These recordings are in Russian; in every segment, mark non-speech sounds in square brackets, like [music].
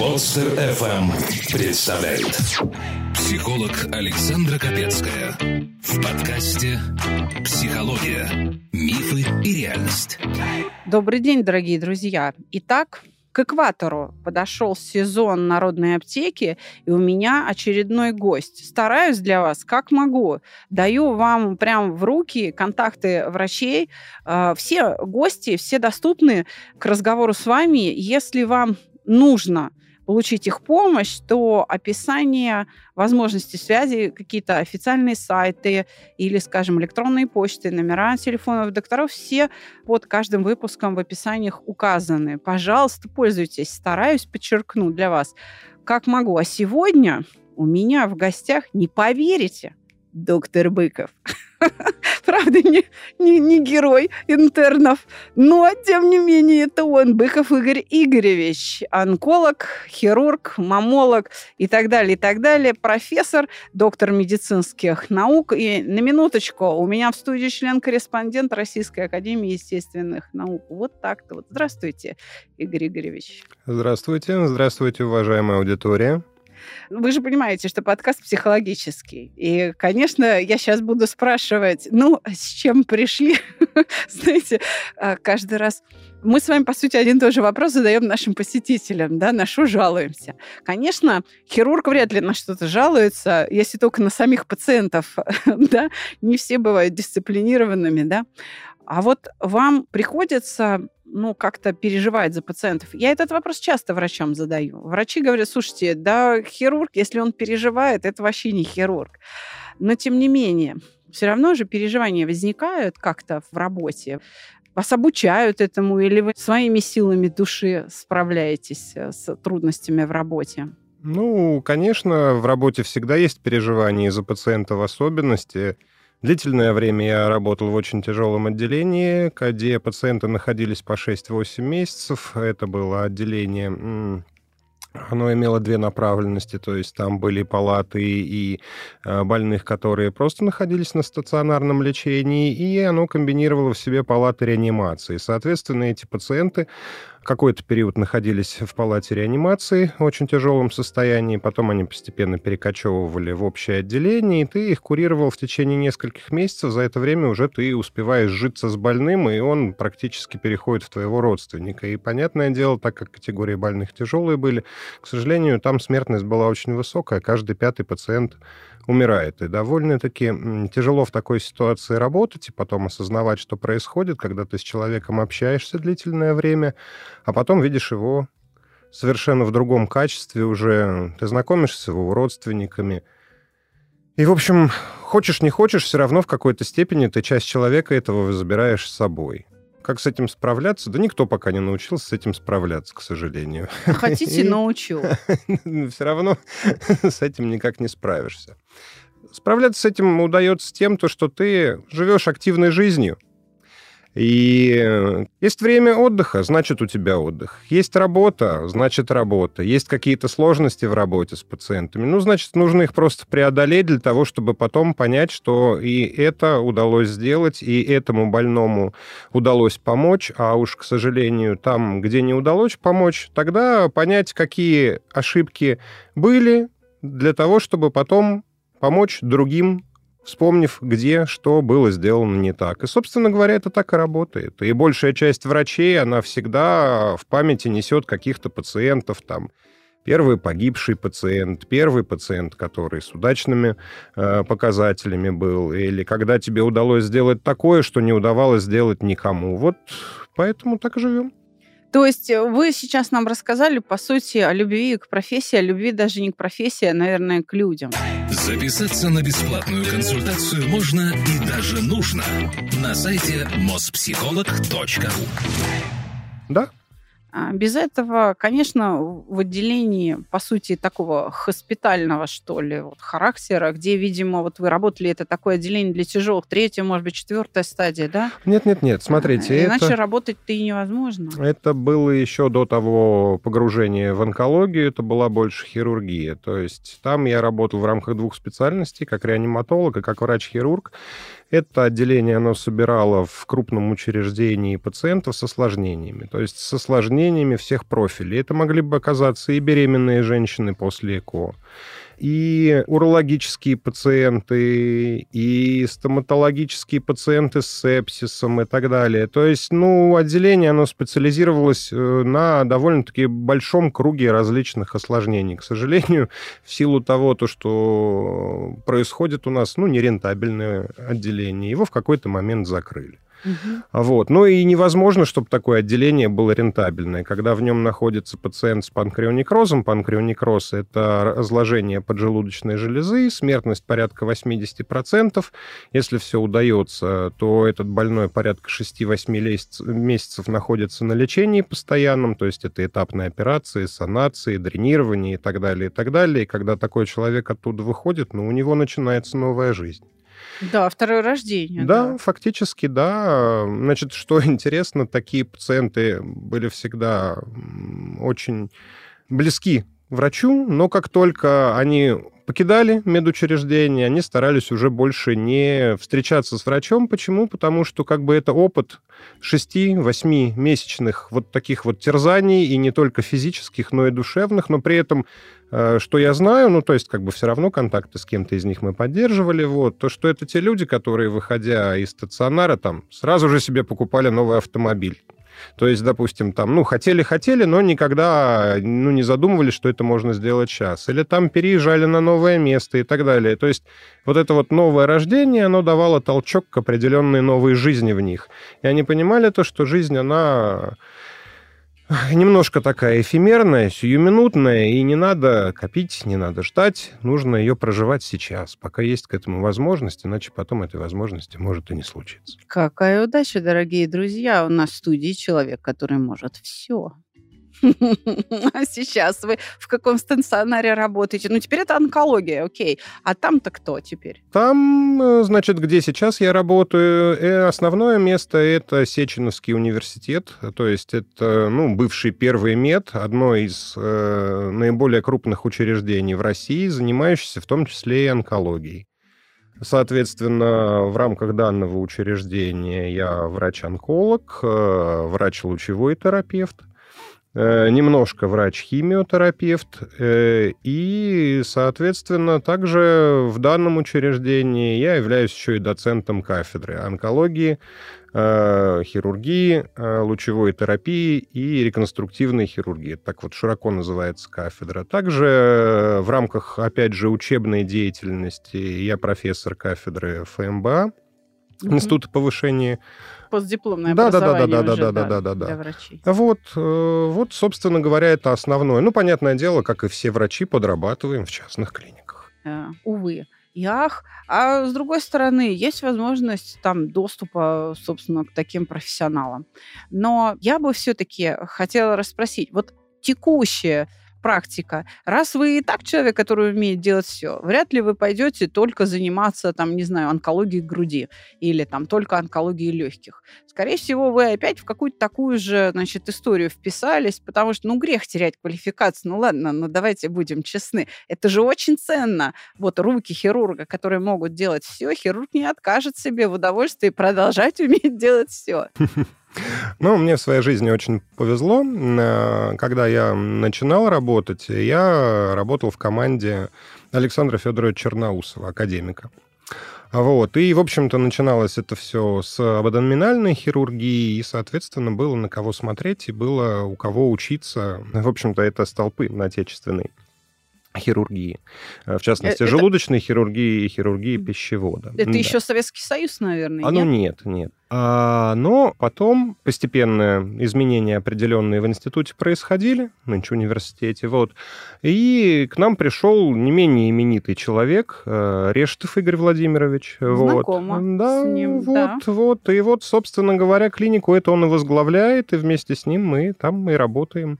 Подстер FM представляет Психолог Александра Капецкая В подкасте «Психология. Мифы и реальность» Добрый день, дорогие друзья. Итак, к экватору подошел сезон народной аптеки, и у меня очередной гость. Стараюсь для вас, как могу. Даю вам прям в руки контакты врачей. А, все гости, все доступны к разговору с вами. Если вам нужно получить их помощь, то описание возможности связи, какие-то официальные сайты или, скажем, электронные почты, номера телефонов докторов, все под каждым выпуском в описаниях указаны. Пожалуйста, пользуйтесь. Стараюсь подчеркнуть для вас, как могу. А сегодня у меня в гостях, не поверите, доктор Быков. [laughs] Правда, не, не, не герой интернов, но, тем не менее, это он, Быков Игорь Игоревич, онколог, хирург, мамолог и так далее, и так далее, профессор, доктор медицинских наук. И на минуточку, у меня в студии член-корреспондент Российской Академии Естественных Наук. Вот так-то. Вот. Здравствуйте, Игорь Игоревич. Здравствуйте. Здравствуйте, уважаемая аудитория. Вы же понимаете, что подкаст психологический. И, конечно, я сейчас буду спрашивать, ну, с чем пришли? [laughs] Знаете, а, каждый раз мы с вами, по сути, один и тот же вопрос задаем нашим посетителям, да, на что жалуемся. Конечно, хирург вряд ли на что-то жалуется, если только на самих пациентов, [laughs] да, не все бывают дисциплинированными, да. А вот вам приходится ну, как-то переживать за пациентов. Я этот вопрос часто врачам задаю. Врачи говорят, слушайте, да, хирург, если он переживает, это вообще не хирург. Но, тем не менее, все равно же переживания возникают как-то в работе. Вас обучают этому, или вы своими силами души справляетесь э, с трудностями в работе? Ну, конечно, в работе всегда есть переживания из-за пациента в особенности. Длительное время я работал в очень тяжелом отделении, где пациенты находились по 6-8 месяцев. Это было отделение оно имело две направленности, то есть там были палаты и э, больных, которые просто находились на стационарном лечении, и оно комбинировало в себе палаты реанимации. Соответственно, эти пациенты какой-то период находились в палате реанимации в очень тяжелом состоянии, потом они постепенно перекочевывали в общее отделение, и ты их курировал в течение нескольких месяцев. За это время уже ты успеваешь житься с больным, и он практически переходит в твоего родственника. И понятное дело, так как категории больных тяжелые были, к сожалению, там смертность была очень высокая, каждый пятый пациент умирает. И довольно-таки тяжело в такой ситуации работать и потом осознавать, что происходит, когда ты с человеком общаешься длительное время, а потом видишь его совершенно в другом качестве уже. Ты знакомишься с его родственниками. И, в общем, хочешь не хочешь, все равно в какой-то степени ты часть человека этого забираешь с собой. Как с этим справляться? Да никто пока не научился с этим справляться, к сожалению. Хотите, [laughs] научу. [laughs] Все равно [laughs] с этим никак не справишься. Справляться с этим удается тем, то, что ты живешь активной жизнью, и э, есть время отдыха, значит, у тебя отдых. Есть работа, значит, работа. Есть какие-то сложности в работе с пациентами. Ну, значит, нужно их просто преодолеть для того, чтобы потом понять, что и это удалось сделать, и этому больному удалось помочь, а уж, к сожалению, там, где не удалось помочь, тогда понять, какие ошибки были, для того, чтобы потом помочь другим вспомнив, где что было сделано не так. И, собственно говоря, это так и работает. И большая часть врачей, она всегда в памяти несет каких-то пациентов там, Первый погибший пациент, первый пациент, который с удачными э, показателями был, или когда тебе удалось сделать такое, что не удавалось сделать никому. Вот поэтому так и живем. То есть э, вы сейчас нам рассказали, по сути, о любви к профессии, о любви даже не к профессии, а, наверное, к людям. Записаться на бесплатную консультацию можно и даже нужно на сайте mospsycholog.ru Да, без этого, конечно, в отделении, по сути, такого хоспитального, что ли, вот, характера, где, видимо, вот вы работали, это такое отделение для тяжелых, третья, может быть, четвертая стадия, да? Нет-нет-нет, смотрите. А, иначе это... работать-то и невозможно. Это было еще до того погружения в онкологию, это была больше хирургия. То есть там я работал в рамках двух специальностей, как реаниматолог и как врач-хирург. Это отделение, оно собирало в крупном учреждении пациентов с осложнениями. То есть с осложнениями всех профилей. Это могли бы оказаться и беременные женщины после ЭКО, и урологические пациенты, и стоматологические пациенты с сепсисом и так далее. То есть, ну, отделение, оно специализировалось э, на довольно-таки большом круге различных осложнений. К сожалению, [laughs] в силу того, то, что происходит у нас, ну, нерентабельное отделение, его в какой-то момент закрыли. Угу. Вот. Ну и невозможно, чтобы такое отделение было рентабельное. Когда в нем находится пациент с панкреонекрозом, панкреонекроз – это разложение поджелудочной железы, смертность порядка 80%. Если все удается, то этот больной порядка 6-8 месяцев находится на лечении постоянном, то есть это этапные операции, санации, дренирование и так далее, и так далее. И когда такой человек оттуда выходит, ну, у него начинается новая жизнь. Да, второе рождение. Да, да, фактически, да. Значит, что [laughs] интересно, такие пациенты были всегда очень близки врачу, но как только они покидали медучреждение, они старались уже больше не встречаться с врачом. Почему? Потому что как бы это опыт 6-8 месячных вот таких вот терзаний, и не только физических, но и душевных, но при этом что я знаю, ну, то есть, как бы все равно контакты с кем-то из них мы поддерживали, вот, то, что это те люди, которые, выходя из стационара, там, сразу же себе покупали новый автомобиль. То есть, допустим, там, ну, хотели-хотели, но никогда, ну, не задумывались, что это можно сделать сейчас. Или там переезжали на новое место и так далее. То есть, вот это вот новое рождение, оно давало толчок к определенной новой жизни в них. И они понимали то, что жизнь, она [laughs] немножко такая эфемерная, сиюминутная, и не надо копить, не надо ждать, нужно ее проживать сейчас, пока есть к этому возможность, иначе потом этой возможности может и не случиться. Какая удача, дорогие друзья! У нас в студии человек, который может все. [laughs] А сейчас вы в каком стационаре работаете? Ну, теперь это онкология, окей. А там-то кто теперь? Там, э, значит, где сейчас я работаю, э, основное место — это Сеченовский университет, то есть это, ну, бывший первый мед, одно из э, наиболее крупных учреждений в России, занимающееся в том числе и онкологией. Соответственно, в рамках данного учреждения я врач-онколог, э, врач-лучевой терапевт, немножко врач-химиотерапевт, э, и, соответственно, также в данном учреждении я являюсь еще и доцентом кафедры онкологии, э, хирургии, лучевой терапии и реконструктивной хирургии. Так вот широко называется кафедра. Также в рамках, опять же, учебной деятельности я профессор кафедры ФМБА. Института повышения постдипломное да, образование да, да, да, да, да, да, да, для врачей. Вот, э, вот, собственно говоря, это основное. Ну, понятное дело, как и все врачи, подрабатываем в частных клиниках. Uh, увы и ах. А с другой стороны, есть возможность там доступа, собственно, к таким профессионалам. Но я бы все-таки хотела расспросить, вот текущее практика. Раз вы и так человек, который умеет делать все, вряд ли вы пойдете только заниматься, там, не знаю, онкологией груди или там только онкологией легких. Скорее всего, вы опять в какую-то такую же, значит, историю вписались, потому что, ну, грех терять квалификацию. Ну, ладно, ну, давайте будем честны. Это же очень ценно. Вот руки хирурга, которые могут делать все, хирург не откажет себе в удовольствии продолжать уметь делать все. [laughs] Ну, мне в своей жизни очень повезло. Э, когда я начинал работать, я работал в команде Александра Федоровича Черноусова, академика. Вот. И, в общем-то, начиналось это все с абдоминальной хирургии, и, соответственно, было на кого смотреть, и было у кого учиться. В общем-то, это столпы отечественной хирургии. Э, в частности, это... желудочной хирургии и хирургии пищевода. Это да. еще Советский Союз, наверное, А, ну нет, нет. А, но потом постепенно изменения определенные в институте происходили, нынче университете, вот. И к нам пришел не менее именитый человек, э, Рештов Игорь Владимирович. Знакомо вот. да, с ним, вот, да. вот. И вот, собственно говоря, клинику это он и возглавляет, и вместе с ним мы там и работаем.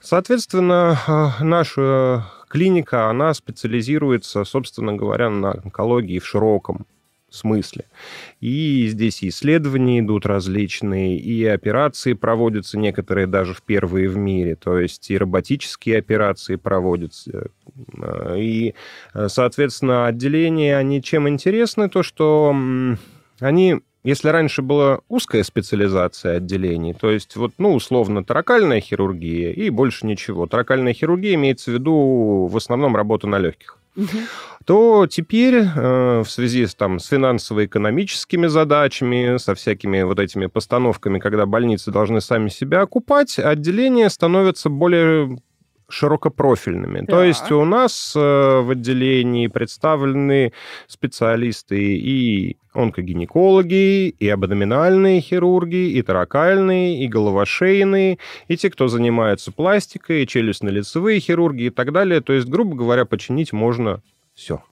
Соответственно, э, наша клиника, она специализируется, собственно говоря, на онкологии в широком смысле. И здесь исследования идут различные, и операции проводятся некоторые даже в первые в мире, то есть и роботические операции проводятся. И, соответственно, отделения, они чем интересны, то что они если раньше была узкая специализация отделений, то есть вот, ну, условно, таракальная хирургия и больше ничего. Таракальная хирургия имеется в виду в основном работа на легких. То теперь э, в связи с, там, с финансово-экономическими задачами, со всякими вот этими постановками, когда больницы должны сами себя окупать, отделения становятся более широкопрофильными. Да. То есть у нас э, в отделении представлены специалисты и онкогинекологи, и абдоминальные хирурги, и таракальные, и головошейные, и те, кто занимается пластикой, и челюстно-лицевые хирурги и так далее. То есть, грубо говоря, починить можно все.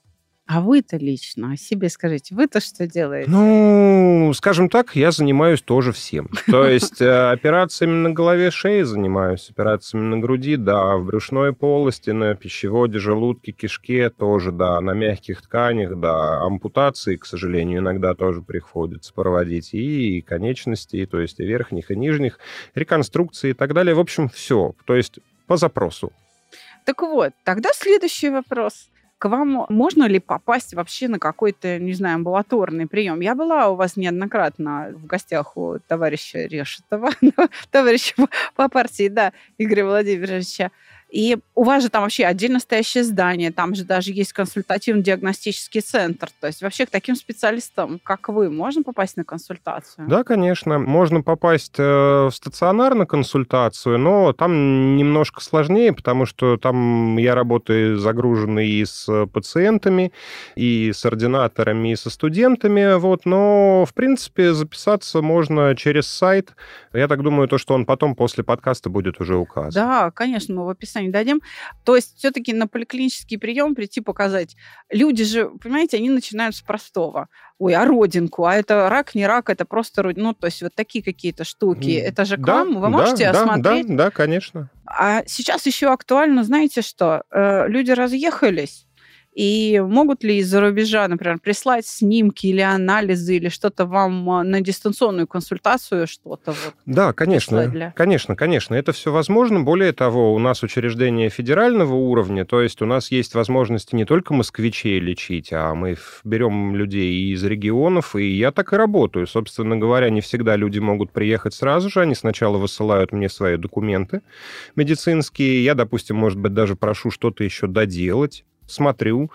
А вы-то лично о себе скажите, вы-то что делаете? Ну, скажем так, я занимаюсь тоже всем. То есть э, операциями на голове, шее занимаюсь, операциями на груди, да, в брюшной полости, на пищеводе, желудке, кишке тоже, да, на мягких тканях, да, ампутации, к сожалению, иногда тоже приходится проводить, и конечностей, то есть и верхних, и нижних, реконструкции и так далее. В общем, все. То есть по запросу. Так вот, тогда следующий вопрос к вам можно ли попасть вообще на какой-то, не знаю, амбулаторный прием? Я была у вас неоднократно в гостях у товарища Решетова, [laughs] товарища по партии, да, Игоря Владимировича. И у вас же там вообще отдельно стоящее здание, там же даже есть консультативно-диагностический центр. То есть вообще к таким специалистам, как вы, можно попасть на консультацию? Да, конечно. Можно попасть э, в стационар на консультацию, но там немножко сложнее, потому что там я работаю загруженный и с пациентами, и с ординаторами, и со студентами. Вот. Но, в принципе, записаться можно через сайт. Я так думаю, то, что он потом после подкаста будет уже указан. Да, конечно, мы в описании не дадим. То есть все-таки на поликлинический прием прийти показать. Люди же, понимаете, они начинают с простого. Ой, а родинку, а это рак, не рак, это просто, ну, то есть вот такие какие-то штуки. Это же к да, вам, вы можете да, осмотреть? Да, да, конечно. А сейчас еще актуально, знаете что? Э, люди разъехались, и могут ли из-за рубежа, например, прислать снимки или анализы или что-то вам а, на дистанционную консультацию, что-то вот? Да, конечно, для... конечно, конечно, это все возможно. Более того, у нас учреждение федерального уровня, то есть у нас есть возможности не только москвичей лечить, а мы берем людей из регионов, и я так и работаю. Собственно говоря, не всегда люди могут приехать сразу же, они сначала высылают мне свои документы медицинские, я, допустим, может быть, даже прошу что-то еще доделать, смотрю.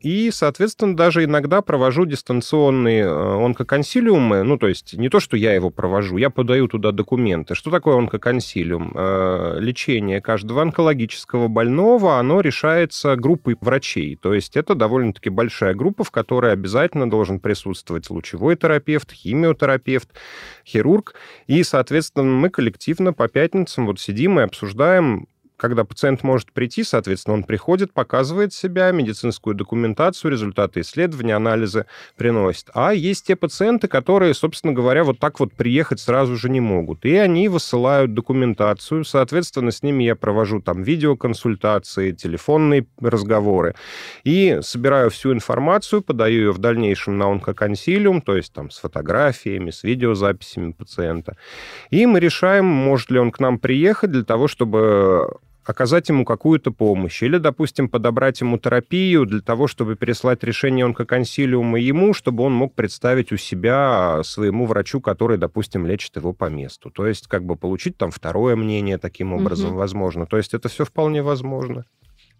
И, соответственно, даже иногда провожу дистанционные э, онкоконсилиумы. Ну, то есть не то, что я его провожу, я подаю туда документы. Что такое онкоконсилиум? Э, лечение каждого онкологического больного, оно решается группой врачей. То есть это довольно-таки большая группа, в которой обязательно должен присутствовать лучевой терапевт, химиотерапевт, хирург. И, соответственно, мы коллективно по пятницам вот сидим и обсуждаем когда пациент может прийти, соответственно, он приходит, показывает себя, медицинскую документацию, результаты исследования, анализы приносит. А есть те пациенты, которые, собственно говоря, вот так вот приехать сразу же не могут. И они высылают документацию, соответственно, с ними я провожу там видеоконсультации, телефонные разговоры и собираю всю информацию, подаю ее в дальнейшем на онкоконсилиум, то есть там с фотографиями, с видеозаписями пациента. И мы решаем, может ли он к нам приехать для того, чтобы оказать ему какую-то помощь или, допустим, подобрать ему терапию для того, чтобы переслать решение онкоконсилиума ему, чтобы он мог представить у себя своему врачу, который, допустим, лечит его по месту. То есть как бы получить там второе мнение таким образом угу. возможно. То есть это все вполне возможно.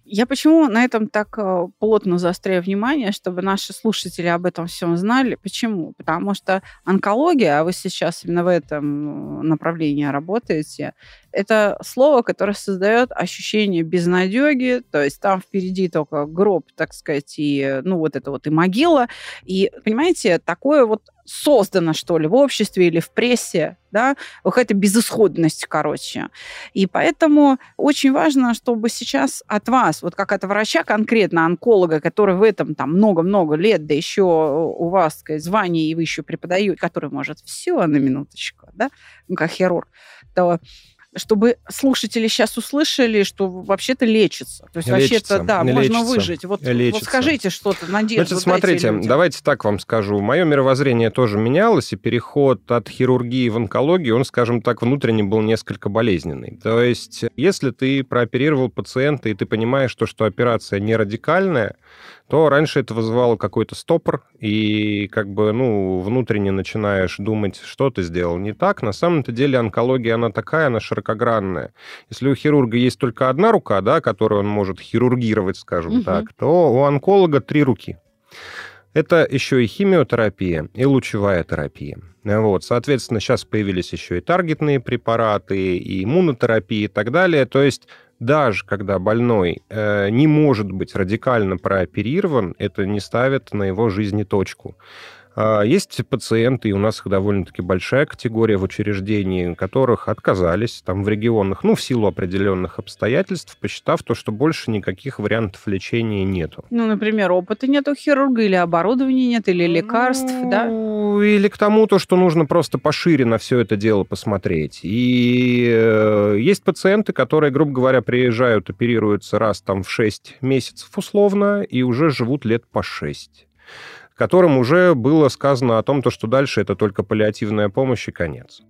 Я почему на этом так э, плотно заостряю внимание, чтобы наши слушатели об этом всем знали? Почему? Потому что онкология, а вы сейчас именно в этом э, направлении работаете, это слово, которое создает ощущение безнадеги, то есть там впереди только гроб, так сказать, и, ну, вот это вот и могила. И, понимаете, такое вот создано, что ли, в обществе или в прессе, да, какая-то безысходность, короче. И поэтому очень важно, чтобы сейчас от вас, вот как от врача конкретно, онколога, который в этом там много-много лет, да еще у вас, сказать, звание, и вы еще преподаете, который может все на минуточку, да, ну, как хирург, то чтобы слушатели сейчас услышали, что вообще-то лечится. То есть вообще-то, да, лечится, можно выжить. Вот, вот скажите что-то, надежду. Значит, смотрите, давайте так вам скажу. Мое мировоззрение тоже менялось, и переход от хирургии в онкологию, он, скажем так, внутренне был несколько болезненный. То есть, если ты прооперировал пациента, и ты понимаешь, то, что операция не радикальная, то раньше это вызывало какой-то стопор, и как бы, ну, внутренне начинаешь думать, что ты сделал не так. На самом-то деле онкология, она такая, она широкогранная. Если у хирурга есть только одна рука, да, которую он может хирургировать, скажем угу. так, то у онколога три руки. Это еще и химиотерапия, и лучевая терапия. Вот, соответственно, сейчас появились еще и таргетные препараты, и иммунотерапия и так далее. То есть даже когда больной э, не может быть радикально прооперирован, это не ставит на его жизни точку. А, есть пациенты, и у нас их довольно-таки большая категория в учреждении, которых отказались там в регионах, ну, в силу определенных обстоятельств, посчитав то, что больше никаких вариантов лечения нету. Ну, например, опыта нет у хирурга, или оборудования нет, или лекарств, ну, да? Или к тому, то, что нужно просто пошире на все это дело посмотреть. И э, есть пациенты, которые, грубо говоря, приезжают, оперируются раз там в 6 месяцев условно, и уже живут лет по 6 которым уже было сказано о том, то, что дальше это только паллиативная помощь и конец.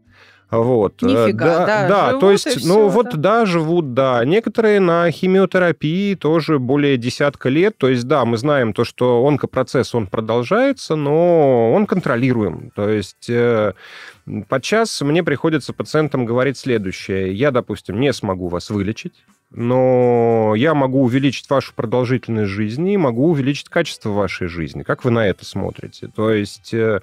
Вот. Э, Нифига, да, да, да то есть, ну все, вот, да. да, живут, да. Некоторые на химиотерапии тоже более десятка лет. То есть, да, мы знаем то, что онкопроцесс, он продолжается, но он контролируем. То есть, э, подчас мне приходится пациентам говорить следующее. Я, допустим, не смогу вас вылечить, но я могу увеличить вашу продолжительность жизни, могу увеличить качество вашей жизни. Как вы на это смотрите? То есть э,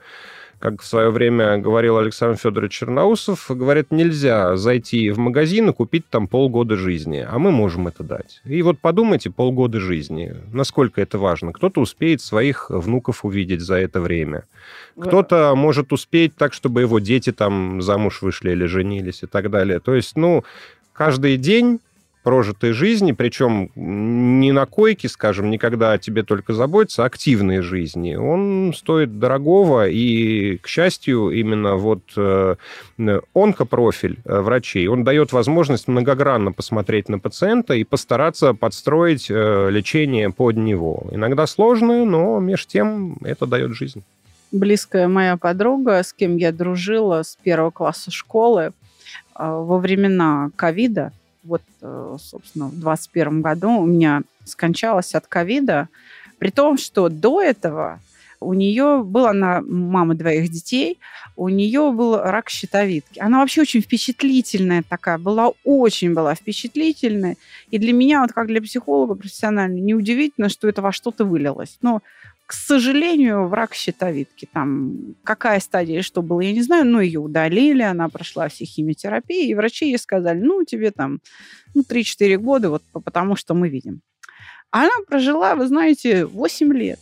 как в свое время говорил Александр Федорович Черноусов, говорит, нельзя зайти в магазин и купить там полгода жизни, а мы можем это дать. И вот подумайте, полгода жизни, насколько это важно. Кто-то успеет своих внуков увидеть за это время. Кто-то может успеть так, чтобы его дети там замуж вышли или женились и так далее. То есть, ну, каждый день прожитой жизни, причем не на койке, скажем, никогда о тебе только заботиться, а активной жизни. Он стоит дорогого, и, к счастью, именно вот э, онкопрофиль э, врачей, он дает возможность многогранно посмотреть на пациента и постараться подстроить э, лечение под него. Иногда сложно, но между тем это дает жизнь. Близкая моя подруга, с кем я дружила с первого класса школы, во времена ковида, вот, э, собственно, в 2021 году у меня скончалась от ковида, при том, что до этого у нее была она мама двоих детей, у нее был рак щитовидки. Она вообще очень впечатлительная такая, была очень была впечатлительная. И для меня, вот как для психолога профессионально, неудивительно, что это во что-то вылилось. Но к сожалению, враг щитовидки. Там какая стадия что было, я не знаю, но ее удалили, она прошла все химиотерапии, и врачи ей сказали, ну, тебе там ну, 3-4 года, вот потому что мы видим. Она прожила, вы знаете, 8 лет,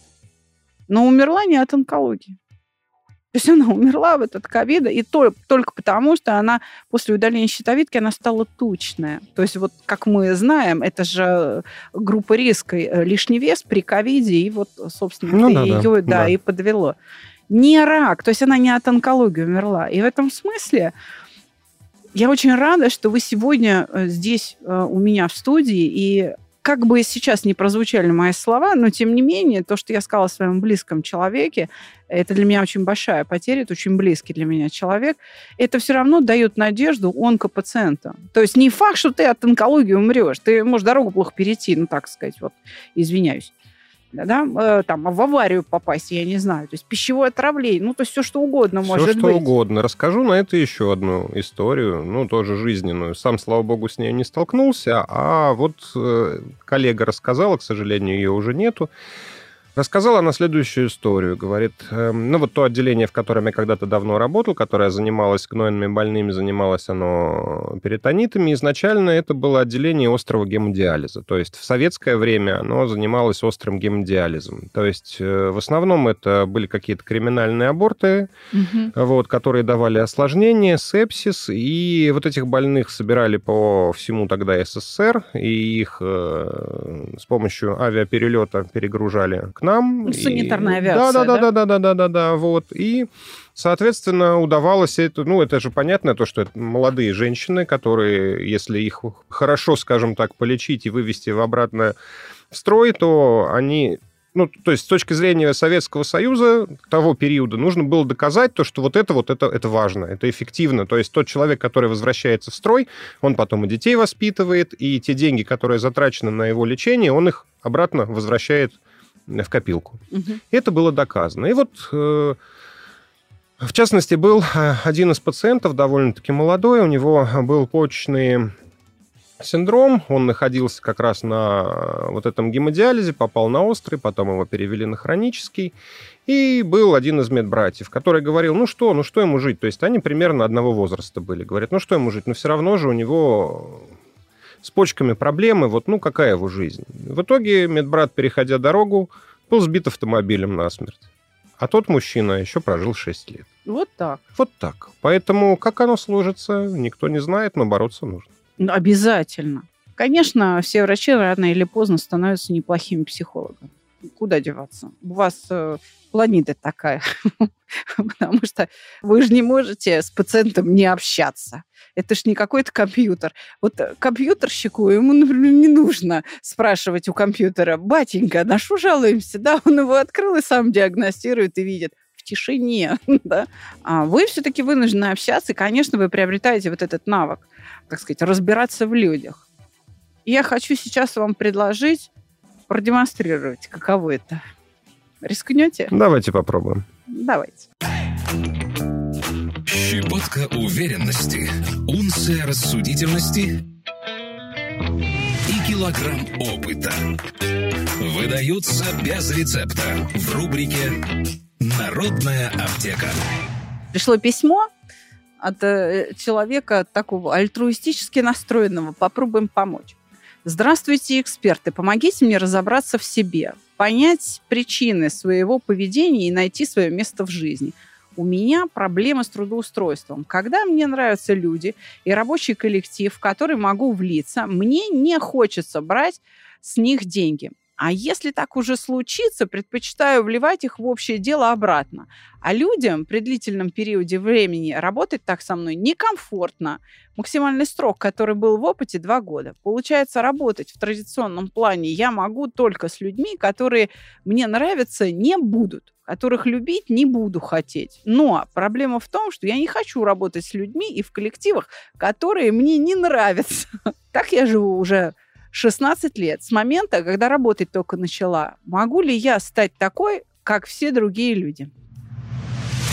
но умерла не от онкологии. То есть она умерла в этот ковид, и то, только потому, что она после удаления щитовидки, она стала тучная. То есть вот, как мы знаем, это же группа риска, э, лишний вес при ковиде, и вот, собственно, ну, да, ее да, да, и подвело. Не рак, то есть она не от онкологии умерла. И в этом смысле я очень рада, что вы сегодня э, здесь э, у меня в студии, и как бы сейчас не прозвучали мои слова, но тем не менее, то, что я сказала о своем близком человеке, это для меня очень большая потеря, это очень близкий для меня человек, это все равно дает надежду онкопациента. То есть не факт, что ты от онкологии умрешь, ты можешь дорогу плохо перейти, ну так сказать, вот, извиняюсь да, э, там, в аварию попасть, я не знаю, то есть пищевое отравление, ну, то есть все что угодно все, может что быть. угодно. Расскажу на это еще одну историю, ну, тоже жизненную. Сам, слава богу, с ней не столкнулся, а вот э, коллега рассказала, к сожалению, ее уже нету, Рассказала она следующую историю. Говорит, э, ну вот то отделение, в котором я когда-то давно работал, которое занималось гнойными больными, занималось оно перитонитами, изначально это было отделение острого гемодиализа. То есть в советское время оно занималось острым гемодиализом. То есть э, в основном это были какие-то криминальные аборты, угу. вот, которые давали осложнения, сепсис, и вот этих больных собирали по всему тогда СССР, и их э, с помощью авиаперелета перегружали к нам. Ну, санитарная авиация, да? Да, да, да, да, да, да, да, вот. И, соответственно, удавалось это, ну, это же понятно, то, что это молодые женщины, которые, если их хорошо, скажем так, полечить и вывести в обратно в строй, то они ну, то есть с точки зрения Советского Союза того периода нужно было доказать то, что вот это вот это, это важно, это эффективно. То есть тот человек, который возвращается в строй, он потом и детей воспитывает, и те деньги, которые затрачены на его лечение, он их обратно возвращает в копилку. Угу. Это было доказано. И вот э, в частности, был э, один из пациентов, довольно-таки молодой, у него был почечный синдром. Он находился как раз на э, вот этом гемодиализе, попал на острый, потом его перевели на хронический. И был один из медбратьев, который говорил, ну что, ну что ему жить? То есть они примерно одного возраста были. Говорят, ну что ему жить? Но все равно же у него с почками проблемы, вот ну какая его жизнь? В итоге медбрат, переходя дорогу, был сбит автомобилем насмерть. А тот мужчина еще прожил 6 лет. Вот так. Вот так. Поэтому как оно сложится, никто не знает, но бороться нужно. Ну, обязательно. Конечно, все врачи рано или поздно становятся неплохими психологами. Куда деваться? У вас э, планета такая. [laughs] Потому что вы же не можете с пациентом не общаться. Это ж не какой-то компьютер. Вот э, компьютерщику, ему, например, не нужно спрашивать у компьютера, батенька, на что жалуемся? Да, он его открыл и сам диагностирует и видит в тишине. [laughs] да? А вы все-таки вынуждены общаться, и, конечно, вы приобретаете вот этот навык так сказать, разбираться в людях. И я хочу сейчас вам предложить продемонстрировать, каково это. Рискнете? Давайте попробуем. Давайте. Щепотка уверенности, унция рассудительности и килограмм опыта выдаются без рецепта в рубрике «Народная аптека». Пришло письмо от э, человека такого альтруистически настроенного. Попробуем помочь. Здравствуйте, эксперты. Помогите мне разобраться в себе, понять причины своего поведения и найти свое место в жизни. У меня проблемы с трудоустройством. Когда мне нравятся люди и рабочий коллектив, в который могу влиться, мне не хочется брать с них деньги. А если так уже случится, предпочитаю вливать их в общее дело обратно. А людям при длительном периоде времени работать так со мной некомфортно. Максимальный срок, который был в опыте, два года. Получается, работать в традиционном плане я могу только с людьми, которые мне нравятся, не будут которых любить не буду хотеть. Но проблема в том, что я не хочу работать с людьми и в коллективах, которые мне не нравятся. [laughs] Так я живу уже 16 лет, с момента, когда работать только начала, могу ли я стать такой, как все другие люди?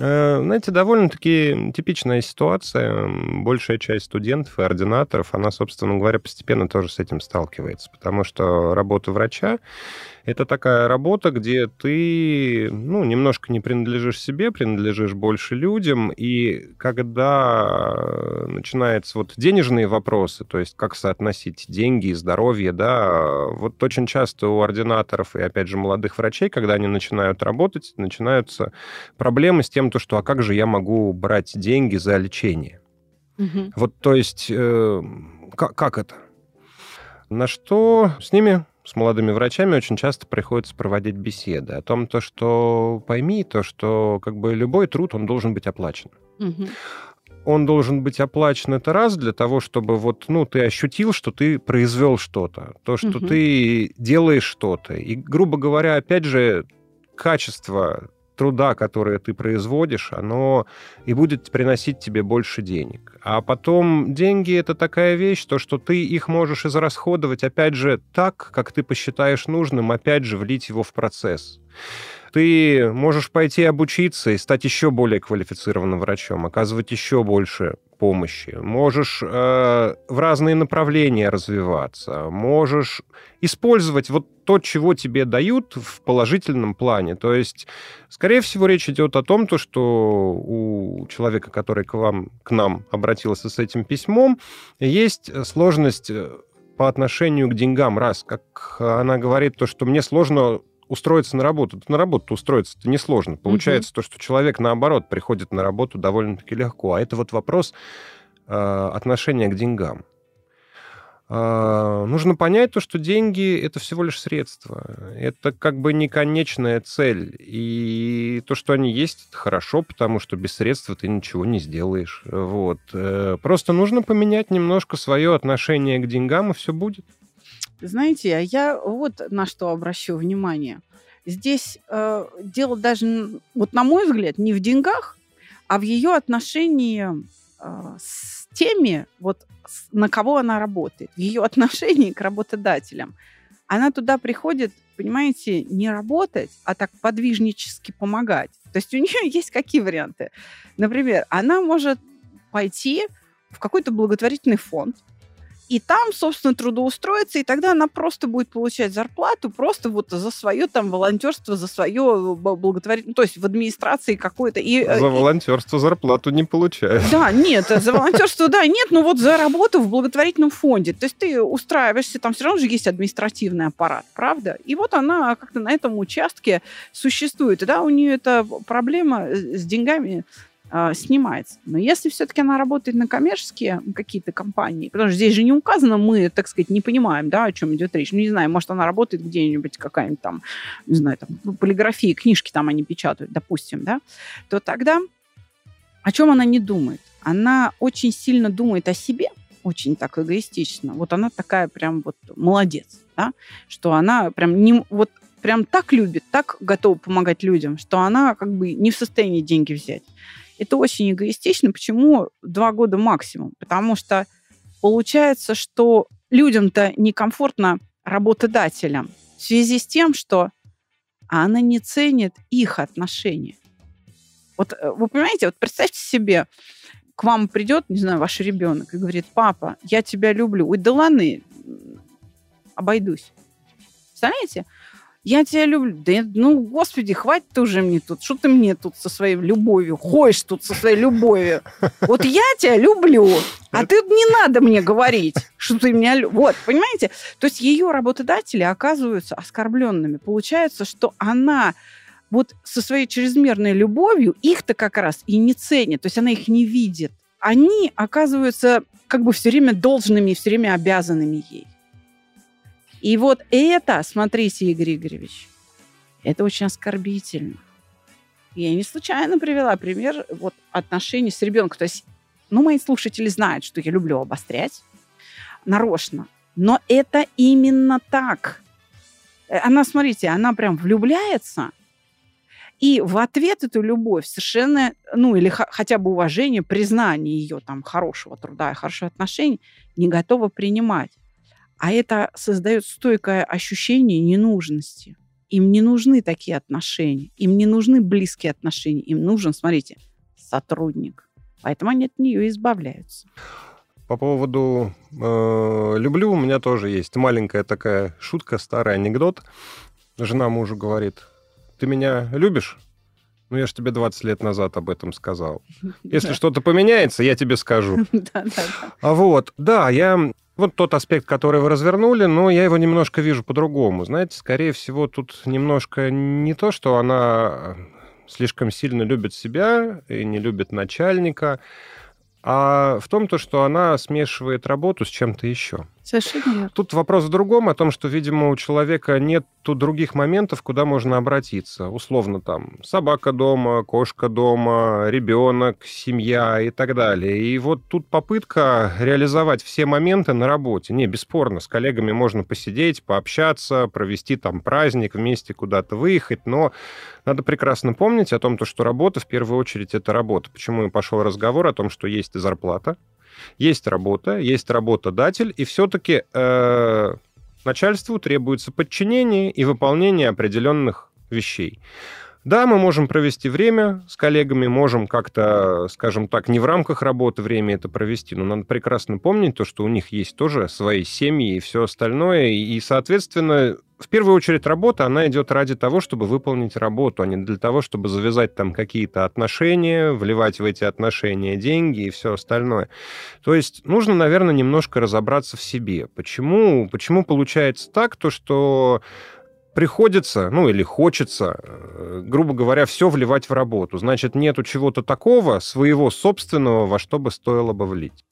Э, знаете, довольно-таки типичная ситуация. Большая часть студентов и ординаторов, она, собственно говоря, постепенно тоже с этим сталкивается, потому что работа врача это такая работа, где ты, ну, немножко не принадлежишь себе, принадлежишь больше людям, и когда начинаются вот денежные вопросы, то есть как соотносить деньги и здоровье, да, вот очень часто у ординаторов и, опять же, молодых врачей, когда они начинают работать, начинаются проблемы с тем, то, что, а как же я могу брать деньги за лечение? Угу. Вот, то есть, э, как, как это? На что с ними с молодыми врачами очень часто приходится проводить беседы о том, то, что пойми, то, что как бы любой труд, он должен быть оплачен. Угу. Он должен быть оплачен это раз для того, чтобы вот, ну, ты ощутил, что ты произвел что-то, то, что угу. ты делаешь что-то. И, грубо говоря, опять же, качество труда, которое ты производишь, оно и будет приносить тебе больше денег. А потом деньги — это такая вещь, то, что ты их можешь израсходовать, опять же, так, как ты посчитаешь нужным, опять же, влить его в процесс. Ты можешь пойти обучиться и стать еще более квалифицированным врачом, оказывать еще больше помощи. Можешь э, в разные направления развиваться. Можешь использовать вот то, чего тебе дают в положительном плане. То есть, скорее всего, речь идет о том, то, что у человека, который к вам, к нам обратился с этим письмом, есть сложность э, по отношению к деньгам. Раз, как она говорит, то, что мне сложно устроиться на работу. На работу устроиться это несложно. Получается угу. то, что человек, наоборот, приходит на работу довольно-таки легко. А это вот вопрос э, отношения к деньгам. Э, нужно понять то, что деньги — это всего лишь средства. Это как бы не конечная цель. И то, что они есть, это хорошо, потому что без средств ты ничего не сделаешь. Вот. Э, просто нужно поменять немножко свое отношение к деньгам, и все будет. Знаете, а я вот на что обращу внимание. Здесь э, дело даже, вот на мой взгляд, не в деньгах, а в ее отношении э, с теми, вот на кого она работает, в ее [laughs] отношении к работодателям. Она туда приходит, понимаете, не работать, а так подвижнически помогать. То есть у нее [laughs] есть какие варианты? Например, она может пойти в какой-то благотворительный фонд, и там, собственно, трудоустроиться, и тогда она просто будет получать зарплату просто вот за свое там волонтерство, за свое благотворительное, то есть в администрации какой-то. И, э, за волонтерство зарплату не получает. Да, нет, за волонтерство, да, нет, но вот за работу в благотворительном фонде. То есть ты устраиваешься, там все равно же есть административный аппарат, правда? И вот она как-то на этом участке существует. И да, у нее эта проблема с деньгами э, снимается. Но если все-таки она работает на коммерческие какие-то компании, потому что здесь же не указано, мы, так сказать, не понимаем, да, о чем идет речь. Ну, не знаю, может, она работает где-нибудь, какая-нибудь там, не знаю, там, полиграфии, книжки там они печатают, допустим, да, то тогда о чем она не думает? Она очень сильно думает о себе, очень так эгоистично. Вот она такая прям вот молодец, да, что она прям не, вот прям так любит, так готова помогать людям, что она как бы не в состоянии деньги взять. Это очень эгоистично. Почему два года максимум? Потому что получается, что людям-то некомфортно работодателям в связи с тем, что она не ценит их отношения. Вот э, вы понимаете, вот представьте себе, к вам придет, не знаю, ваш ребенок и говорит, папа, я тебя люблю. Ой, да ладно, обойдусь. Представляете? Я тебя люблю. Да ну, господи, хватит уже мне тут. Что ты мне тут со своей любовью? Ходишь тут со своей любовью. Вот я тебя люблю, а ты не надо мне говорить, что ты меня... Вот, понимаете? То есть ее работодатели оказываются оскорбленными. Получается, что она вот со своей чрезмерной любовью их-то как раз и не ценит, то есть она их не видит. Они оказываются как бы все время должными и все время обязанными ей. И вот это, смотрите, Игорь Игоревич, это очень оскорбительно. Я не случайно привела пример вот отношений с ребенком. То есть, ну, мои слушатели знают, что я люблю обострять нарочно. Но это именно так. Э, она, смотрите, она прям влюбляется, и в ответ эту любовь совершенно, ну, или хотя бы уважение, признание ее там хорошего труда и хороших отношений не готова принимать. А это создает стойкое ощущение ненужности. Им не нужны такие отношения, им не нужны близкие отношения, им нужен, смотрите, сотрудник. Поэтому они от нее избавляются. По поводу э, люблю, у меня тоже есть маленькая такая шутка, старый анекдот. Жена мужу говорит, ты меня любишь? Ну, я же тебе 20 лет назад об этом сказал. [laughs] Если что-то поменяется, я тебе скажу. [laughs] Да, да, да. А вот, да, я вот тот аспект, который вы развернули, но я его немножко вижу по-другому. Знаете, скорее всего, тут немножко не то, что она слишком сильно любит себя и не любит начальника, а в том, то, что она смешивает работу с чем-то еще. Совершенно верно. Тут вопрос в другом, о том, что, видимо, у человека нет других моментов, куда можно обратиться. Условно там собака дома, кошка дома, ребенок, семья и так далее. И вот тут попытка реализовать все моменты на работе. Не, бесспорно, с коллегами можно посидеть, пообщаться, провести там праздник, вместе куда-то выехать, но надо прекрасно помнить о том, что работа в первую очередь это работа. Почему и пошел разговор о том, что есть зарплата, есть работа, есть работодатель, и все-таки э, начальству требуется подчинение и выполнение определенных вещей. Да, мы можем провести время с коллегами, можем как-то, скажем так, не в рамках работы время это провести, но надо прекрасно помнить то, что у них есть тоже свои семьи и все остальное, и, соответственно, в первую очередь работа, она идет ради того, чтобы выполнить работу, а не для того, чтобы завязать там какие-то отношения, вливать в эти отношения деньги и все остальное. То есть нужно, наверное, немножко разобраться в себе. Почему, почему получается так, то что приходится, ну или хочется, э, грубо говоря, все вливать в работу. Значит, нету чего-то такого своего собственного, во что бы стоило бы влить.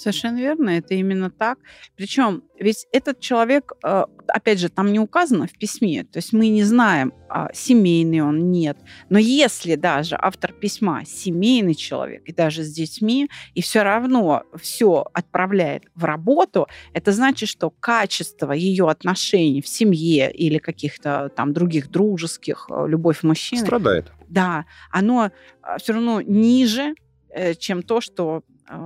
Совершенно верно, это именно так. Причем ведь этот человек, э, опять же, там не указано в письме, то есть мы не знаем, а, семейный он, нет. Но если даже автор письма семейный человек, и даже с детьми, и все равно все отправляет в работу, это значит, что качество ее отношений в семье или каких-то там других дружеских, э, любовь мужчины... Страдает. Да, оно а, все равно ниже, э, чем то, что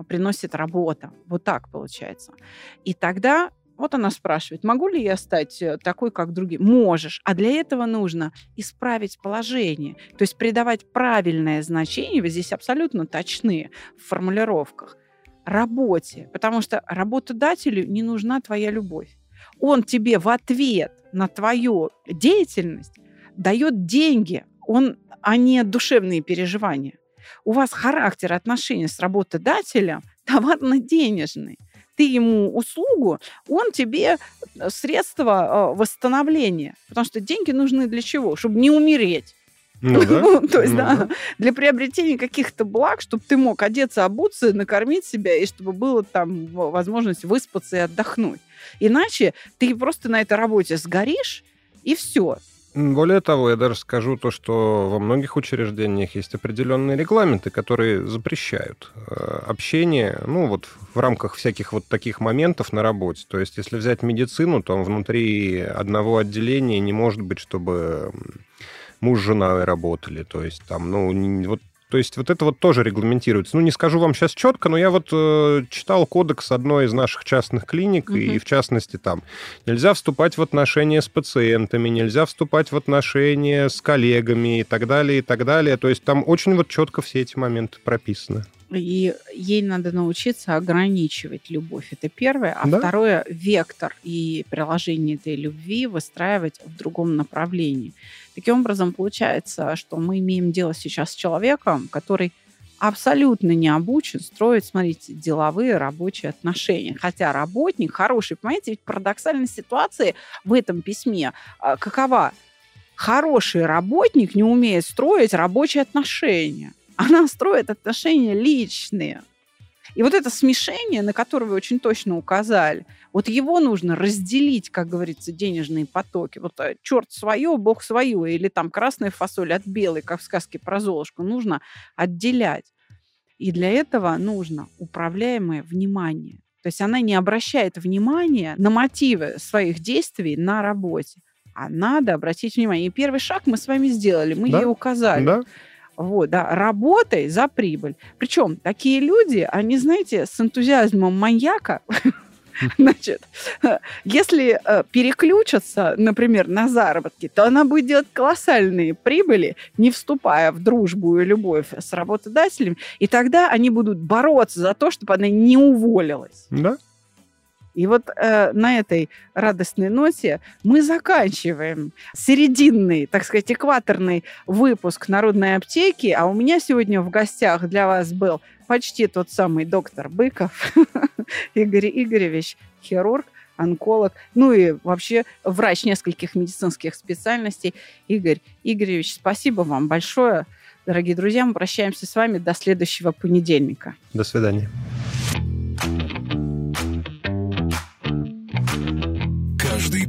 приносит работа. Вот так получается. И тогда вот она спрашивает, могу ли я стать э, такой, как другие? Можешь. А для этого нужно исправить положение. То есть придавать правильное значение, вы здесь абсолютно точны в формулировках, работе. Потому что работодателю не нужна твоя любовь. Он тебе в ответ на твою деятельность дает деньги, он, а не душевные переживания у вас характер отношений с работодателем [laughs] товарно-денежный. Ты ему услугу, он тебе э, средства э, восстановления. Потому что деньги нужны для чего? Чтобы не умереть. Ну, да. [laughs] То есть, ну, да, да, для приобретения каких-то благ, чтобы ты мог одеться, обуться, накормить себя, и чтобы была там возможность выспаться и отдохнуть. Иначе ты просто на этой работе сгоришь, и все. Более того, я даже скажу то, что во многих учреждениях есть определенные регламенты, которые запрещают э, общение, ну, вот в рамках всяких вот таких моментов на работе. То есть, если взять медицину, то внутри одного отделения не может быть, чтобы муж с женой работали. То есть, там, ну, вот то есть вот это вот тоже регламентируется. Ну, не скажу вам сейчас четко, но я вот э, читал кодекс одной из наших частных клиник, угу. и в частности там нельзя вступать в отношения с пациентами, нельзя вступать в отношения с коллегами и так далее, и так далее. То есть там очень вот четко все эти моменты прописаны. И ей надо научиться ограничивать любовь. Это первое. А да? второе, вектор и приложение этой любви выстраивать в другом направлении. Таким образом, получается, что мы имеем дело сейчас с человеком, который абсолютно не обучен строить, смотрите, деловые рабочие отношения. Хотя работник хороший, понимаете, ведь парадоксальная ситуация в этом письме а, какова? Хороший работник не умеет строить рабочие отношения. Она строит отношения личные. И вот это смешение, на которое вы очень точно указали, вот его нужно разделить, как говорится, денежные потоки. Вот э, черт свое, бог свое, или там красная фасоль от белой, как в сказке про Золушку, нужно отделять. И для этого нужно управляемое внимание. То есть она не обращает внимания на мотивы своих действий на работе. А надо обратить внимание. И первый шаг мы с вами сделали, мы да? ей указали. Да. Вот, да, работай за прибыль. Причем такие люди, они, знаете, с энтузиазмом маньяка [laughs] Значит, если э, переключиться, например, на заработки, то она будет делать колоссальные прибыли, не вступая в дружбу и любовь с работодателем, и тогда они будут бороться за то, чтобы она не уволилась. Да. И вот э, на этой радостной ноте мы заканчиваем серединный, так сказать, экваторный выпуск Народной аптеки. А у меня сегодня в гостях для вас был почти тот самый доктор Быков, [laughs] Игорь Игоревич, хирург, онколог, ну и вообще врач нескольких медицинских специальностей. Игорь Игоревич, спасибо вам большое. Дорогие друзья, мы прощаемся с вами до следующего понедельника. До свидания.